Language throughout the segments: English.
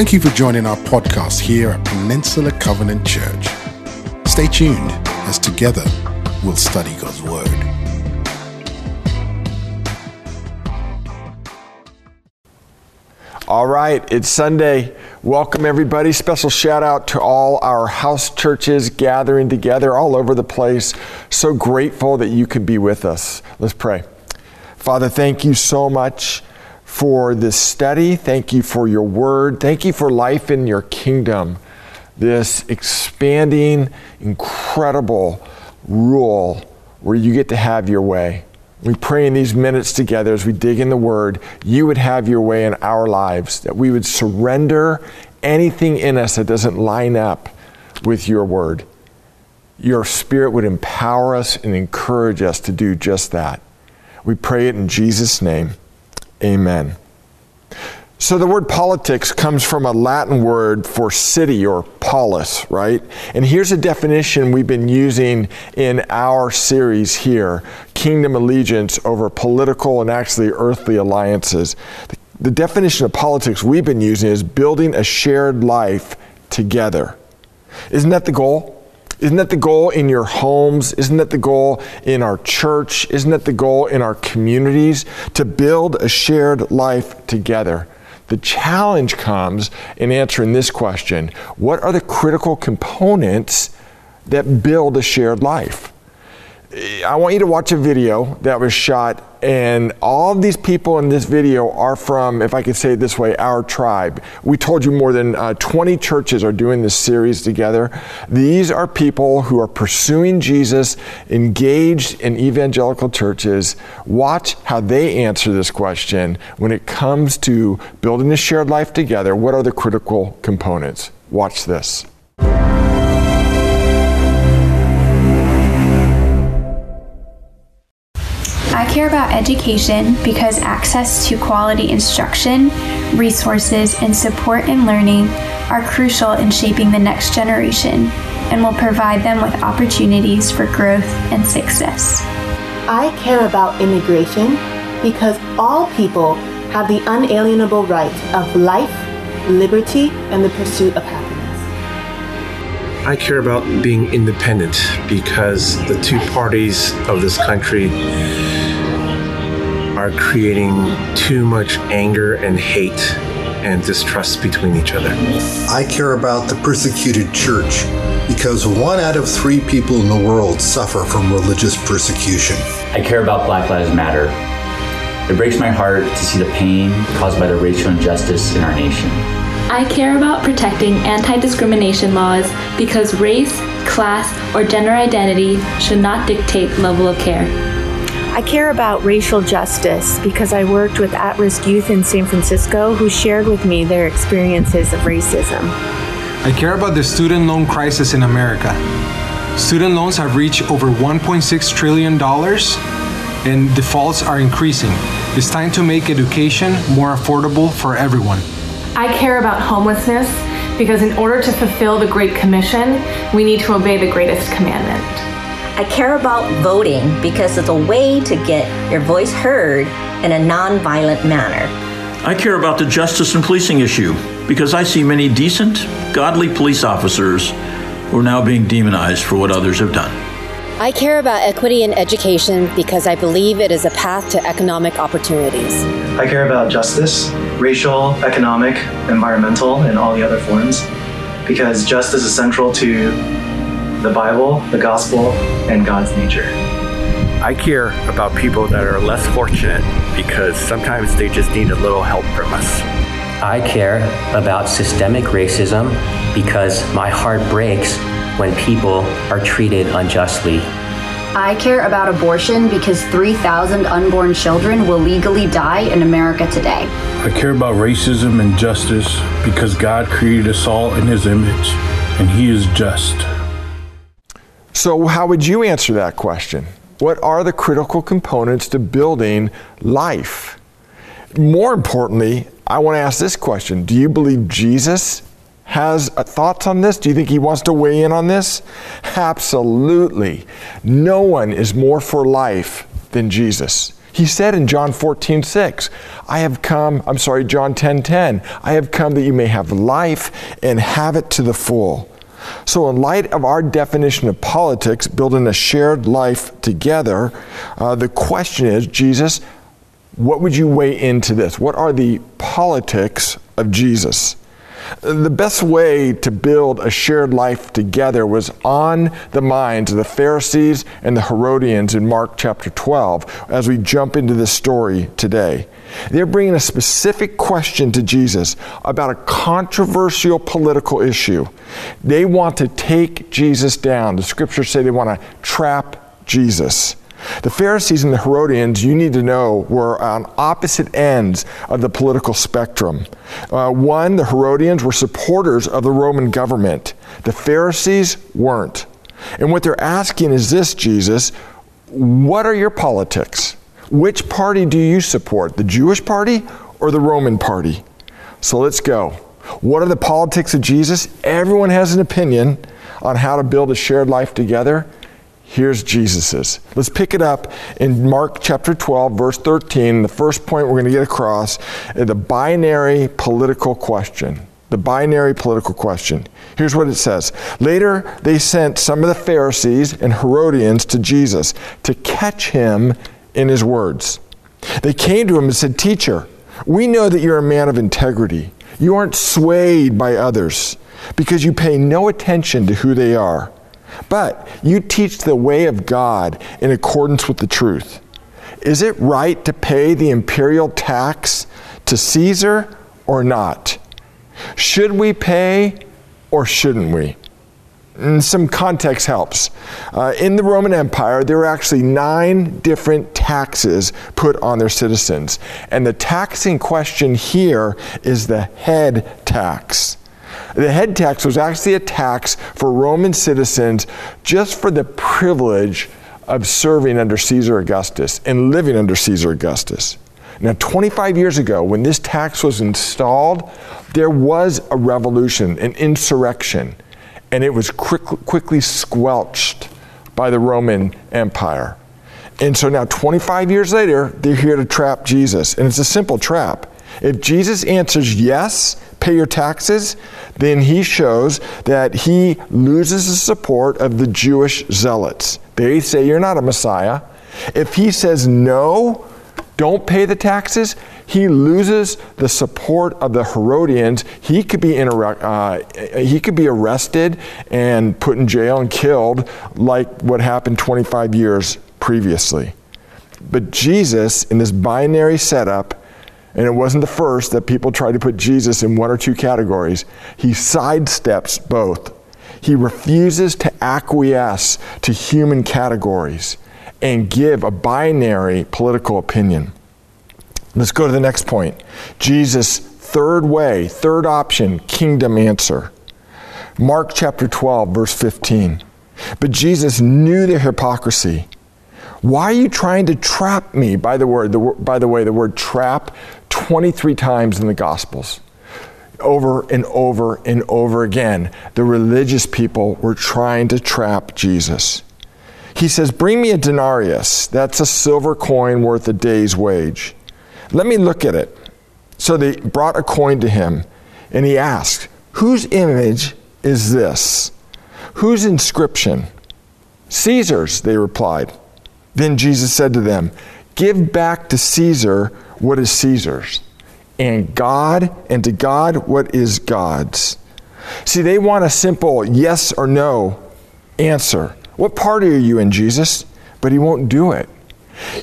Thank you for joining our podcast here at Peninsula Covenant Church. Stay tuned as together we'll study God's Word. All right, it's Sunday. Welcome, everybody. Special shout out to all our house churches gathering together all over the place. So grateful that you could be with us. Let's pray. Father, thank you so much for this study. Thank you for your word. Thank you for life in your kingdom. This expanding, incredible rule where you get to have your way. We pray in these minutes together as we dig in the Word, you would have your way in our lives, that we would surrender anything in us that doesn't line up with your Word. Your Spirit would empower us and encourage us to do just that. We pray it in Jesus' name. Amen. So the word politics comes from a Latin word for city or polis, right? And here's a definition we've been using in our series here kingdom allegiance over political and actually earthly alliances. The definition of politics we've been using is building a shared life together. Isn't that the goal? Isn't that the goal in your homes? Isn't that the goal in our church? Isn't that the goal in our communities? To build a shared life together. The challenge comes in answering this question What are the critical components that build a shared life? I want you to watch a video that was shot, and all of these people in this video are from, if I could say it this way, our tribe. We told you more than uh, 20 churches are doing this series together. These are people who are pursuing Jesus, engaged in evangelical churches. Watch how they answer this question when it comes to building a shared life together. What are the critical components? Watch this. Care about education because access to quality instruction, resources, and support in learning are crucial in shaping the next generation and will provide them with opportunities for growth and success. I care about immigration because all people have the unalienable right of life, liberty, and the pursuit of happiness. I care about being independent because the two parties of this country are creating too much anger and hate and distrust between each other. I care about the persecuted church because one out of three people in the world suffer from religious persecution. I care about Black Lives Matter. It breaks my heart to see the pain caused by the racial injustice in our nation. I care about protecting anti discrimination laws because race, class, or gender identity should not dictate level of care. I care about racial justice because I worked with at risk youth in San Francisco who shared with me their experiences of racism. I care about the student loan crisis in America. Student loans have reached over $1.6 trillion and defaults are increasing. It's time to make education more affordable for everyone. I care about homelessness because in order to fulfill the Great Commission, we need to obey the greatest commandment. I care about voting because it's a way to get your voice heard in a nonviolent manner. I care about the justice and policing issue because I see many decent, godly police officers who are now being demonized for what others have done. I care about equity in education because I believe it is a path to economic opportunities. I care about justice, racial, economic, environmental, and all the other forms because justice is central to the Bible, the gospel, and God's nature. I care about people that are less fortunate because sometimes they just need a little help from us. I care about systemic racism because my heart breaks when people are treated unjustly. I care about abortion because 3,000 unborn children will legally die in America today. I care about racism and justice because God created us all in His image and He is just. So, how would you answer that question? What are the critical components to building life? More importantly, I want to ask this question Do you believe Jesus has thoughts on this? Do you think he wants to weigh in on this? Absolutely. No one is more for life than Jesus. He said in John 14, 6, I have come, I'm sorry, John 10, 10, I have come that you may have life and have it to the full. So, in light of our definition of politics, building a shared life together, uh, the question is Jesus, what would you weigh into this? What are the politics of Jesus? The best way to build a shared life together was on the minds of the Pharisees and the Herodians in Mark chapter 12 as we jump into this story today. They're bringing a specific question to Jesus about a controversial political issue. They want to take Jesus down. The scriptures say they want to trap Jesus. The Pharisees and the Herodians, you need to know, were on opposite ends of the political spectrum. Uh, one, the Herodians were supporters of the Roman government, the Pharisees weren't. And what they're asking is this, Jesus, what are your politics? Which party do you support, the Jewish party or the Roman party? So let's go. What are the politics of Jesus? Everyone has an opinion on how to build a shared life together. Here's Jesus's. Let's pick it up in Mark chapter 12, verse 13. The first point we're going to get across is the binary political question. The binary political question. Here's what it says. Later, they sent some of the Pharisees and Herodians to Jesus to catch him in his words. They came to him and said, Teacher, we know that you're a man of integrity. You aren't swayed by others because you pay no attention to who they are but you teach the way of God in accordance with the truth. Is it right to pay the imperial tax to Caesar or not? Should we pay or shouldn't we? And some context helps. Uh, in the Roman Empire, there were actually nine different taxes put on their citizens. And the tax in question here is the head tax. The head tax was actually a tax for Roman citizens just for the privilege of serving under Caesar Augustus and living under Caesar Augustus. Now, 25 years ago, when this tax was installed, there was a revolution, an insurrection, and it was quick, quickly squelched by the Roman Empire. And so now, 25 years later, they're here to trap Jesus. And it's a simple trap. If Jesus answers yes, pay your taxes, then he shows that he loses the support of the Jewish zealots. They say you're not a Messiah. If he says no, don't pay the taxes, he loses the support of the Herodians. He could be uh, he could be arrested and put in jail and killed, like what happened 25 years previously. But Jesus, in this binary setup, and it wasn't the first that people tried to put Jesus in one or two categories. He sidesteps both. He refuses to acquiesce to human categories and give a binary political opinion. Let's go to the next point. Jesus' third way, third option, kingdom answer. Mark chapter 12, verse 15. But Jesus knew their hypocrisy. Why are you trying to trap me? By the word, the, by the way, the word trap 23 times in the Gospels. Over and over and over again, the religious people were trying to trap Jesus. He says, Bring me a denarius. That's a silver coin worth a day's wage. Let me look at it. So they brought a coin to him, and he asked, Whose image is this? Whose inscription? Caesar's, they replied. Then Jesus said to them, Give back to Caesar what is Caesar's, and God, and to God what is God's. See, they want a simple yes or no answer. What party are you in, Jesus? But he won't do it.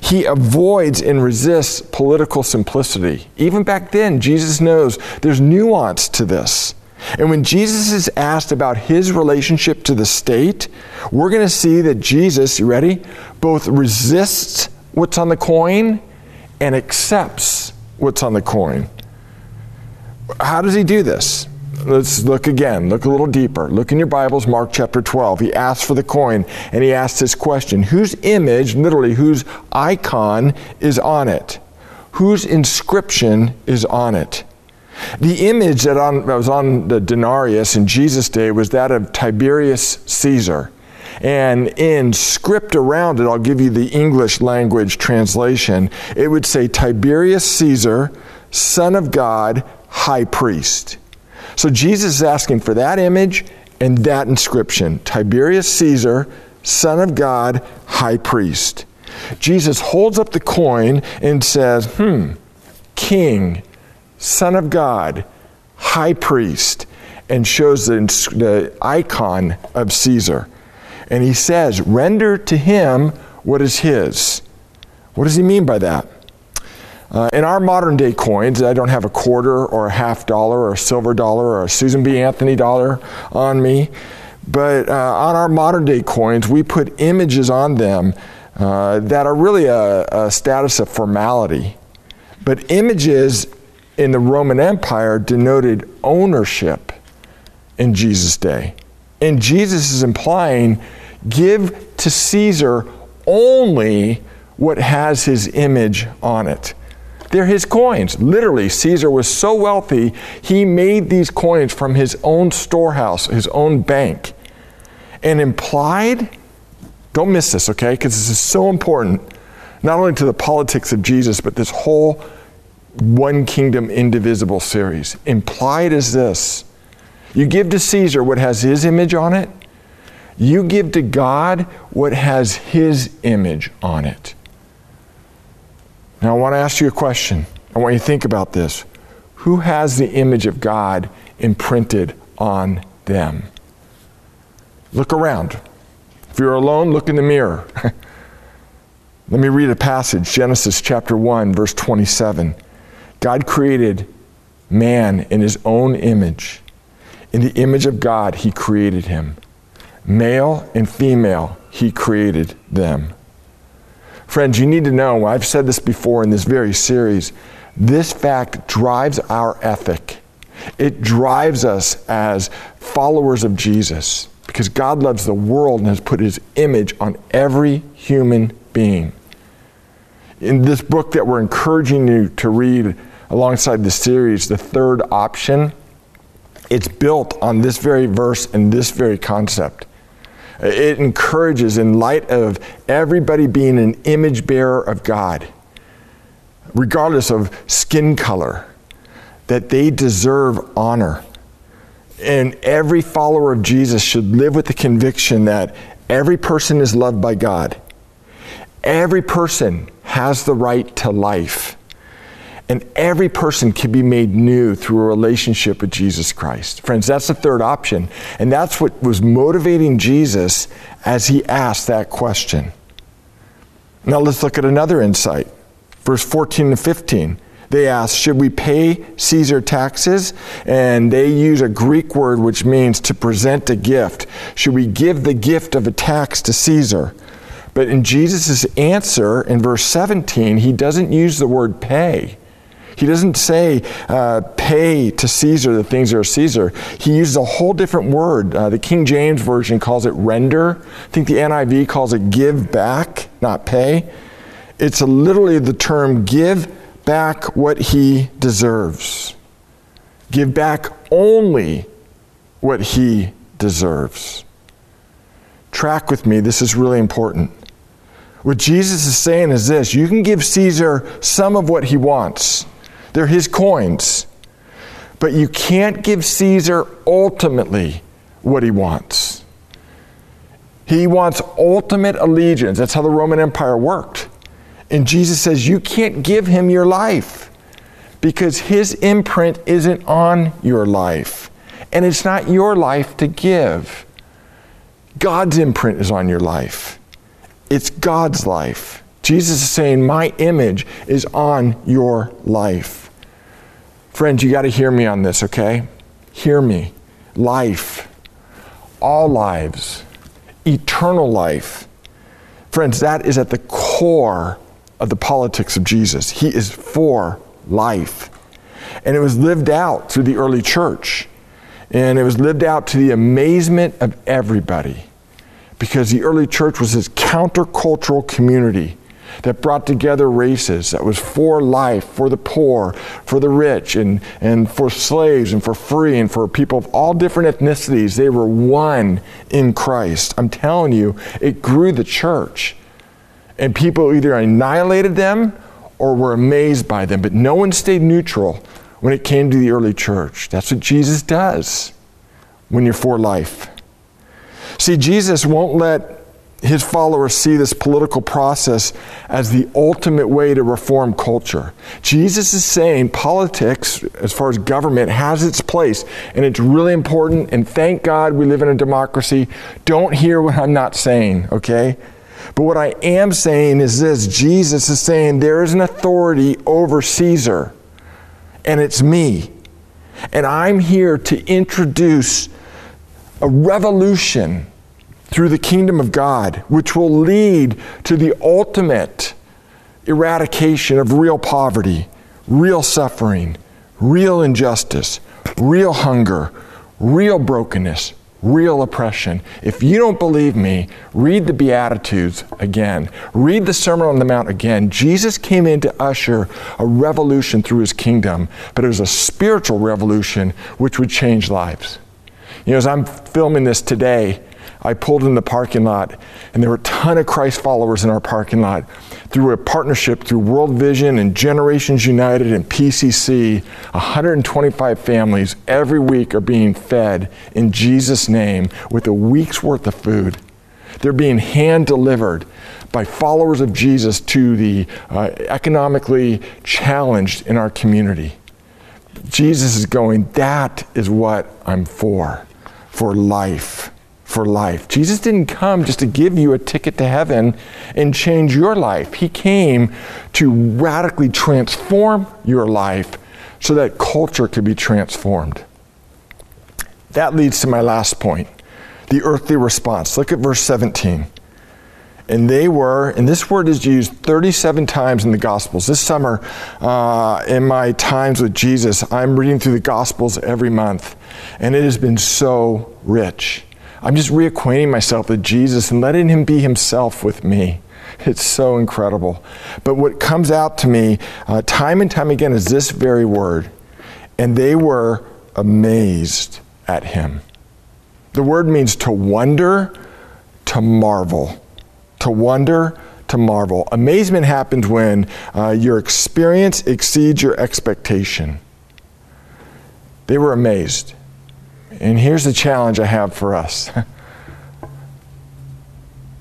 He avoids and resists political simplicity. Even back then, Jesus knows there's nuance to this. And when Jesus is asked about his relationship to the state, we're going to see that Jesus, you ready, both resists what's on the coin and accepts what's on the coin. How does he do this? Let's look again. Look a little deeper. Look in your Bibles, Mark chapter 12. He asks for the coin and he asks this question Whose image, literally, whose icon is on it? Whose inscription is on it? The image that, on, that was on the denarius in Jesus' day was that of Tiberius Caesar. And in script around it, I'll give you the English language translation. It would say Tiberius Caesar, Son of God, High Priest. So Jesus is asking for that image and that inscription Tiberius Caesar, Son of God, High Priest. Jesus holds up the coin and says, Hmm, King, Son of God, High Priest, and shows the, the icon of Caesar. And he says, Render to him what is his. What does he mean by that? Uh, in our modern day coins, I don't have a quarter or a half dollar or a silver dollar or a Susan B. Anthony dollar on me, but uh, on our modern day coins, we put images on them uh, that are really a, a status of formality. But images in the Roman Empire denoted ownership in Jesus' day. And Jesus is implying give to Caesar only what has his image on it. They're his coins. Literally, Caesar was so wealthy, he made these coins from his own storehouse, his own bank. And implied, don't miss this, okay? Because this is so important, not only to the politics of Jesus, but this whole one kingdom indivisible series. Implied is this you give to Caesar what has his image on it, you give to God what has his image on it. Now, I want to ask you a question. I want you to think about this. Who has the image of God imprinted on them? Look around. If you're alone, look in the mirror. Let me read a passage Genesis chapter 1, verse 27. God created man in his own image. In the image of God, he created him. Male and female, he created them. Friends, you need to know, I've said this before in this very series, this fact drives our ethic. It drives us as followers of Jesus because God loves the world and has put his image on every human being. In this book that we're encouraging you to read alongside the series, the third option, it's built on this very verse and this very concept. It encourages, in light of everybody being an image bearer of God, regardless of skin color, that they deserve honor. And every follower of Jesus should live with the conviction that every person is loved by God. Every person has the right to life. And every person can be made new through a relationship with Jesus Christ. Friends, that's the third option. And that's what was motivating Jesus as he asked that question. Now let's look at another insight. Verse 14 and 15. They ask, Should we pay Caesar taxes? And they use a Greek word which means to present a gift. Should we give the gift of a tax to Caesar? But in Jesus' answer in verse 17, he doesn't use the word pay. He doesn't say, uh, pay to Caesar the things that are Caesar. He uses a whole different word. Uh, the King James Version calls it render. I think the NIV calls it give back, not pay. It's literally the term give back what he deserves. Give back only what he deserves. Track with me, this is really important. What Jesus is saying is this you can give Caesar some of what he wants. They're his coins. But you can't give Caesar ultimately what he wants. He wants ultimate allegiance. That's how the Roman Empire worked. And Jesus says, You can't give him your life because his imprint isn't on your life. And it's not your life to give. God's imprint is on your life, it's God's life. Jesus is saying, My image is on your life. Friends, you got to hear me on this, okay? Hear me. Life, all lives, eternal life. Friends, that is at the core of the politics of Jesus. He is for life. And it was lived out through the early church. And it was lived out to the amazement of everybody. Because the early church was this countercultural community that brought together races, that was for life, for the poor, for the rich, and, and for slaves, and for free, and for people of all different ethnicities. They were one in Christ. I'm telling you, it grew the church. And people either annihilated them or were amazed by them, but no one stayed neutral when it came to the early church. That's what Jesus does when you're for life. See, Jesus won't let his followers see this political process as the ultimate way to reform culture. Jesus is saying politics, as far as government, has its place, and it's really important. And thank God we live in a democracy. Don't hear what I'm not saying, okay? But what I am saying is this Jesus is saying there is an authority over Caesar, and it's me. And I'm here to introduce a revolution through the kingdom of God, which will lead to the ultimate eradication of real poverty, real suffering, real injustice, real hunger, real brokenness, real oppression. If you don't believe me, read the Beatitudes again. Read the Sermon on the Mount again. Jesus came in to usher a revolution through his kingdom, but it was a spiritual revolution which would change lives. You know, as I'm filming this today, I pulled in the parking lot, and there were a ton of Christ followers in our parking lot. Through a partnership through World Vision and Generations United and PCC, 125 families every week are being fed in Jesus' name with a week's worth of food. They're being hand delivered by followers of Jesus to the uh, economically challenged in our community. Jesus is going, that is what I'm for, for life for life. Jesus didn't come just to give you a ticket to heaven and change your life. He came to radically transform your life so that culture could be transformed. That leads to my last point the earthly response. Look at verse 17. And they were, and this word is used 37 times in the Gospels. This summer, uh, in my times with Jesus, I'm reading through the Gospels every month, and it has been so rich. I'm just reacquainting myself with Jesus and letting Him be Himself with me. It's so incredible. But what comes out to me uh, time and time again is this very word. And they were amazed at Him. The word means to wonder, to marvel. To wonder, to marvel. Amazement happens when uh, your experience exceeds your expectation. They were amazed. And here's the challenge I have for us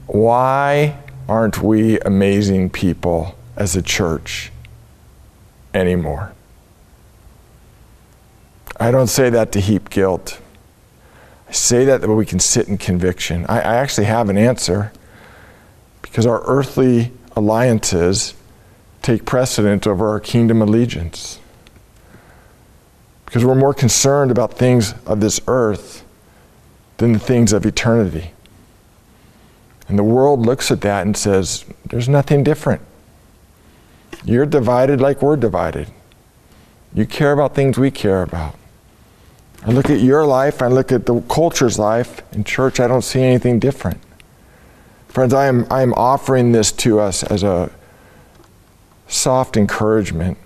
Why aren't we amazing people as a church anymore? I don't say that to heap guilt. I say that that we can sit in conviction. I, I actually have an answer because our earthly alliances take precedent over our kingdom allegiance because we're more concerned about things of this earth than the things of eternity. And the world looks at that and says, there's nothing different. You're divided like we're divided. You care about things we care about. I look at your life, I look at the culture's life. In church, I don't see anything different. Friends, I am, I am offering this to us as a soft encouragement,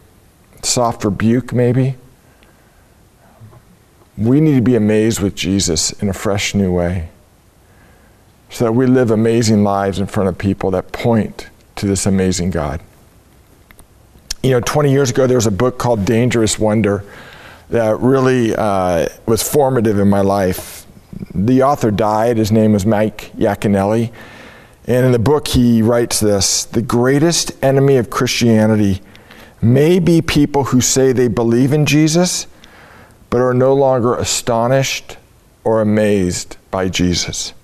soft rebuke, maybe we need to be amazed with Jesus in a fresh new way so that we live amazing lives in front of people that point to this amazing God. You know, 20 years ago, there was a book called Dangerous Wonder that really uh, was formative in my life. The author died. His name was Mike Yaconelli. And in the book, he writes this The greatest enemy of Christianity may be people who say they believe in Jesus but are no longer astonished or amazed by Jesus.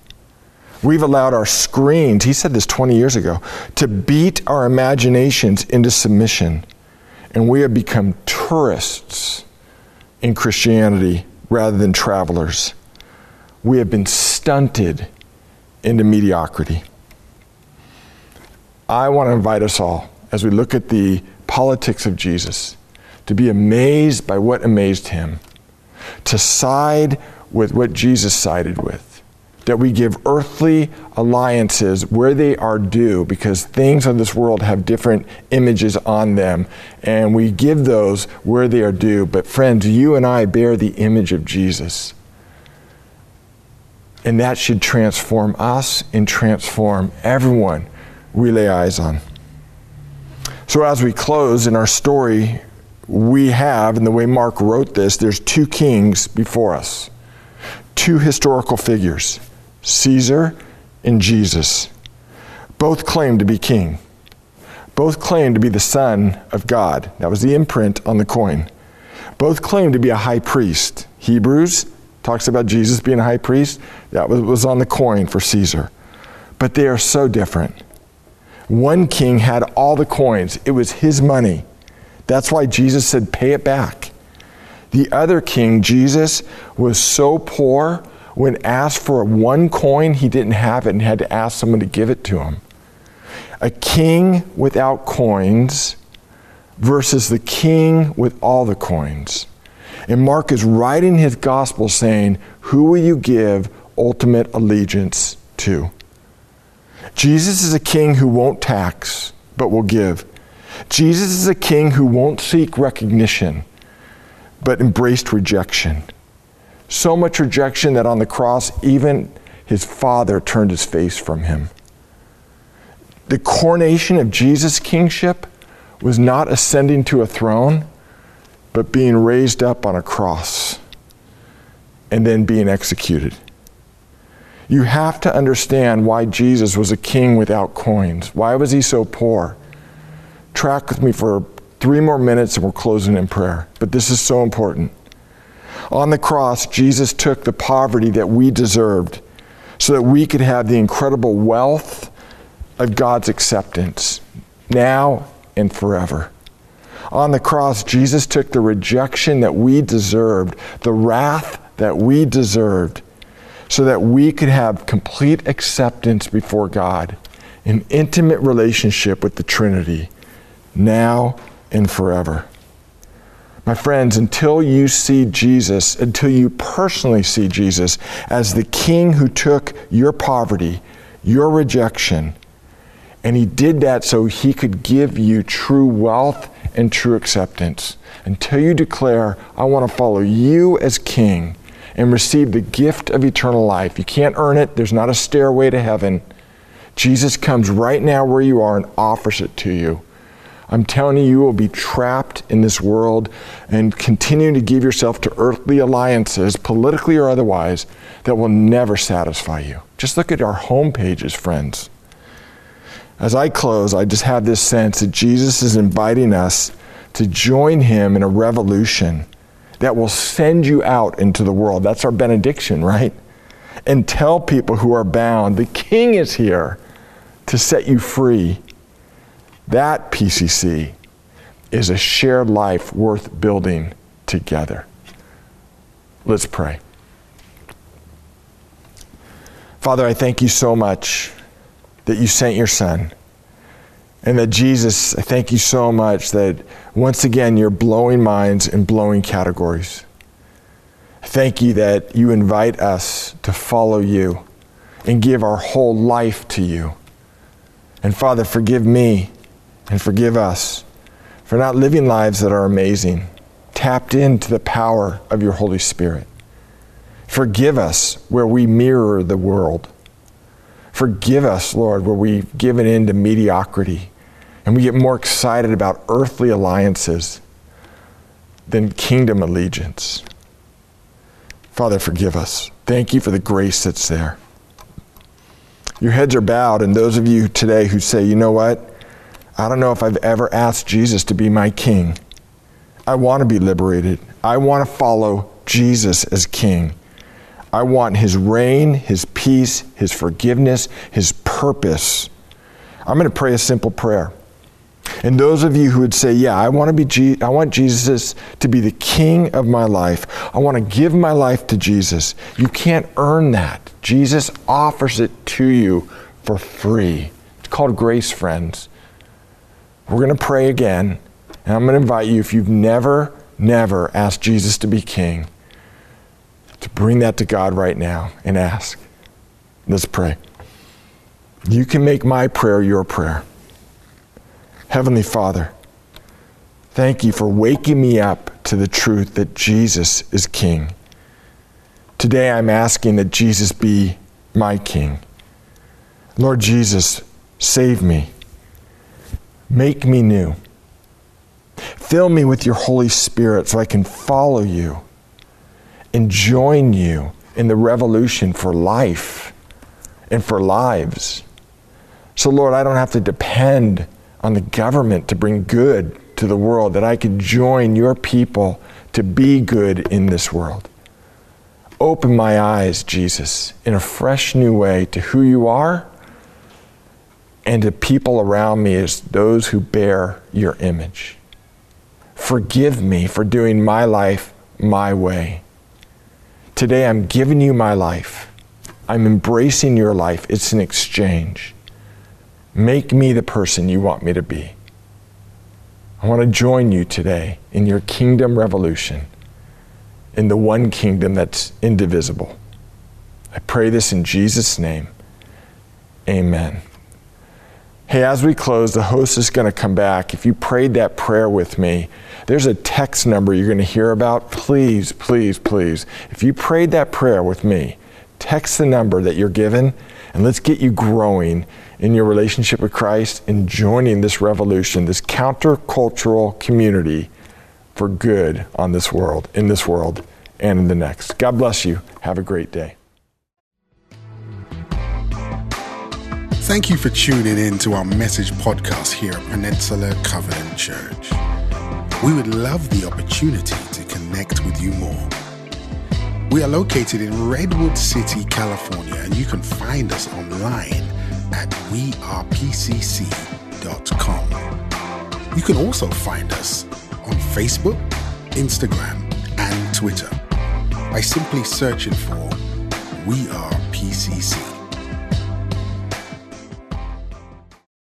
We've allowed our screens, he said this 20 years ago, to beat our imaginations into submission. And we have become tourists in Christianity rather than travelers. We have been stunted into mediocrity. I want to invite us all, as we look at the politics of Jesus, to be amazed by what amazed him to side with what Jesus sided with, that we give earthly alliances where they are due because things of this world have different images on them and we give those where they are due. But, friends, you and I bear the image of Jesus. And that should transform us and transform everyone we lay eyes on. So, as we close in our story, we have, in the way Mark wrote this, there's two kings before us, two historical figures Caesar and Jesus. Both claim to be king. Both claim to be the Son of God. That was the imprint on the coin. Both claim to be a high priest. Hebrews talks about Jesus being a high priest. That was, was on the coin for Caesar. But they are so different. One king had all the coins, it was his money. That's why Jesus said, pay it back. The other king, Jesus, was so poor, when asked for one coin, he didn't have it and had to ask someone to give it to him. A king without coins versus the king with all the coins. And Mark is writing his gospel saying, Who will you give ultimate allegiance to? Jesus is a king who won't tax, but will give. Jesus is a king who won't seek recognition, but embraced rejection. So much rejection that on the cross, even his father turned his face from him. The coronation of Jesus' kingship was not ascending to a throne, but being raised up on a cross and then being executed. You have to understand why Jesus was a king without coins. Why was he so poor? Track with me for three more minutes and we're closing in prayer. But this is so important. On the cross, Jesus took the poverty that we deserved so that we could have the incredible wealth of God's acceptance now and forever. On the cross, Jesus took the rejection that we deserved, the wrath that we deserved, so that we could have complete acceptance before God, an intimate relationship with the Trinity, now and forever. My friends, until you see Jesus, until you personally see Jesus as the King who took your poverty, your rejection, and he did that so he could give you true wealth and true acceptance. Until you declare, I want to follow you as King and receive the gift of eternal life. You can't earn it, there's not a stairway to heaven. Jesus comes right now where you are and offers it to you. I'm telling you, you will be trapped in this world and continue to give yourself to earthly alliances, politically or otherwise, that will never satisfy you. Just look at our home pages, friends. As I close, I just have this sense that Jesus is inviting us to join him in a revolution that will send you out into the world. That's our benediction, right? And tell people who are bound, the king is here to set you free that PCC is a shared life worth building together. Let's pray. Father, I thank you so much that you sent your son. And that Jesus, I thank you so much that once again you're blowing minds and blowing categories. Thank you that you invite us to follow you and give our whole life to you. And Father, forgive me and forgive us for not living lives that are amazing, tapped into the power of your Holy Spirit. Forgive us where we mirror the world. Forgive us, Lord, where we've given in to mediocrity and we get more excited about earthly alliances than kingdom allegiance. Father, forgive us. Thank you for the grace that's there. Your heads are bowed, and those of you today who say, you know what? I don't know if I've ever asked Jesus to be my king. I want to be liberated. I want to follow Jesus as king. I want his reign, his peace, his forgiveness, his purpose. I'm going to pray a simple prayer. And those of you who would say, "Yeah, I want to be Je- I want Jesus to be the king of my life. I want to give my life to Jesus." You can't earn that. Jesus offers it to you for free. It's called grace, friends. We're going to pray again. And I'm going to invite you, if you've never, never asked Jesus to be king, to bring that to God right now and ask. Let's pray. You can make my prayer your prayer. Heavenly Father, thank you for waking me up to the truth that Jesus is King. Today I'm asking that Jesus be my King. Lord Jesus, save me. Make me new. Fill me with your Holy Spirit so I can follow you and join you in the revolution for life and for lives. So, Lord, I don't have to depend on the government to bring good to the world, that I could join your people to be good in this world. Open my eyes, Jesus, in a fresh new way to who you are and to people around me as those who bear your image. Forgive me for doing my life my way. Today I'm giving you my life. I'm embracing your life. It's an exchange. Make me the person you want me to be. I want to join you today in your kingdom revolution, in the one kingdom that's indivisible. I pray this in Jesus' name. Amen. Hey, as we close, the host is going to come back. If you prayed that prayer with me, there's a text number you're going to hear about. Please, please, please, if you prayed that prayer with me, text the number that you're given and let's get you growing in your relationship with Christ and joining this revolution, this countercultural community for good on this world, in this world, and in the next. God bless you. Have a great day. Thank you for tuning in to our message podcast here at Peninsula Covenant Church. We would love the opportunity to connect with you more. We are located in Redwood City, California, and you can find us online at wearepcc.com. You can also find us on Facebook, Instagram, and Twitter by simply searching for We Are PCC.